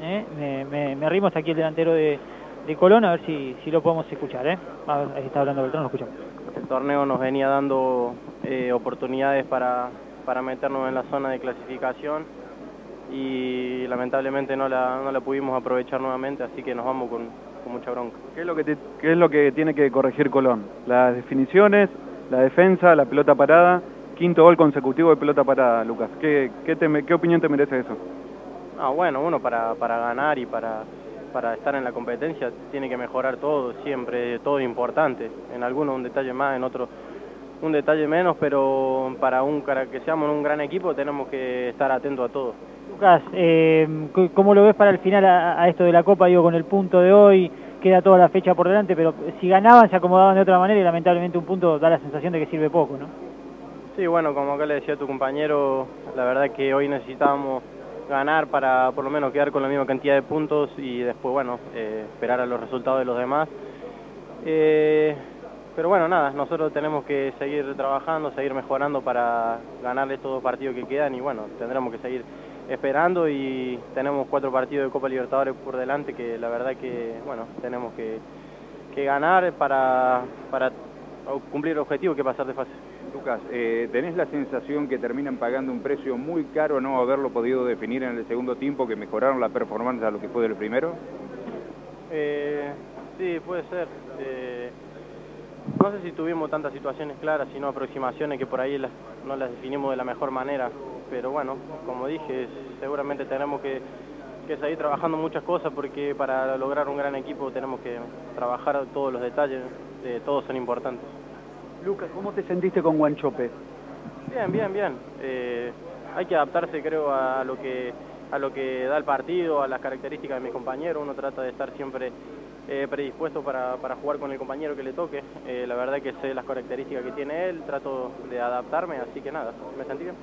¿eh? Me, me, me arrimo hasta aquí el delantero de, de Colón a ver si, si lo podemos escuchar. ¿eh? Ahí está hablando Beltrán, lo escuchamos. El torneo nos venía dando eh, oportunidades para, para meternos en la zona de clasificación y lamentablemente no la, no la pudimos aprovechar nuevamente, así que nos vamos con, con mucha bronca. ¿Qué es, lo que te- qué es lo que tiene que corregir Colón? Las definiciones, la defensa, la pelota parada, quinto gol consecutivo de pelota parada, Lucas. ¿Qué, qué, te me- qué opinión te merece eso? Ah, bueno, uno para, para ganar y para, para estar en la competencia tiene que mejorar todo, siempre, todo importante. En algunos un detalle más, en otros un detalle menos, pero para un, para que seamos un gran equipo tenemos que estar atentos a todo. Lucas, eh, ¿cómo lo ves para el final a, a esto de la Copa? Digo, con el punto de hoy, queda toda la fecha por delante, pero si ganaban se acomodaban de otra manera y lamentablemente un punto da la sensación de que sirve poco, ¿no? Sí, bueno, como acá le decía a tu compañero, la verdad que hoy necesitábamos ganar para por lo menos quedar con la misma cantidad de puntos y después, bueno, eh, esperar a los resultados de los demás. Eh, pero bueno, nada, nosotros tenemos que seguir trabajando, seguir mejorando para ganar estos dos partidos que quedan y bueno, tendremos que seguir esperando y tenemos cuatro partidos de Copa Libertadores por delante que la verdad que, bueno, tenemos que, que ganar para, para cumplir el objetivo que pasar de fase. Lucas, eh, ¿tenés la sensación que terminan pagando un precio muy caro no haberlo podido definir en el segundo tiempo, que mejoraron la performance a lo que fue del primero? Eh, sí, puede ser. Eh, no sé si tuvimos tantas situaciones claras, sino aproximaciones que por ahí las- no las definimos de la mejor manera. Pero bueno, como dije, seguramente tenemos que, que seguir trabajando muchas cosas porque para lograr un gran equipo tenemos que trabajar todos los detalles, eh, todos son importantes. Lucas, ¿cómo te sentiste con Guanchope? Bien, bien, bien. Eh, hay que adaptarse, creo, a lo que a lo que da el partido, a las características de mis compañeros. Uno trata de estar siempre eh, predispuesto para, para jugar con el compañero que le toque. Eh, la verdad que sé las características que tiene él, trato de adaptarme, así que nada, me sentí bien.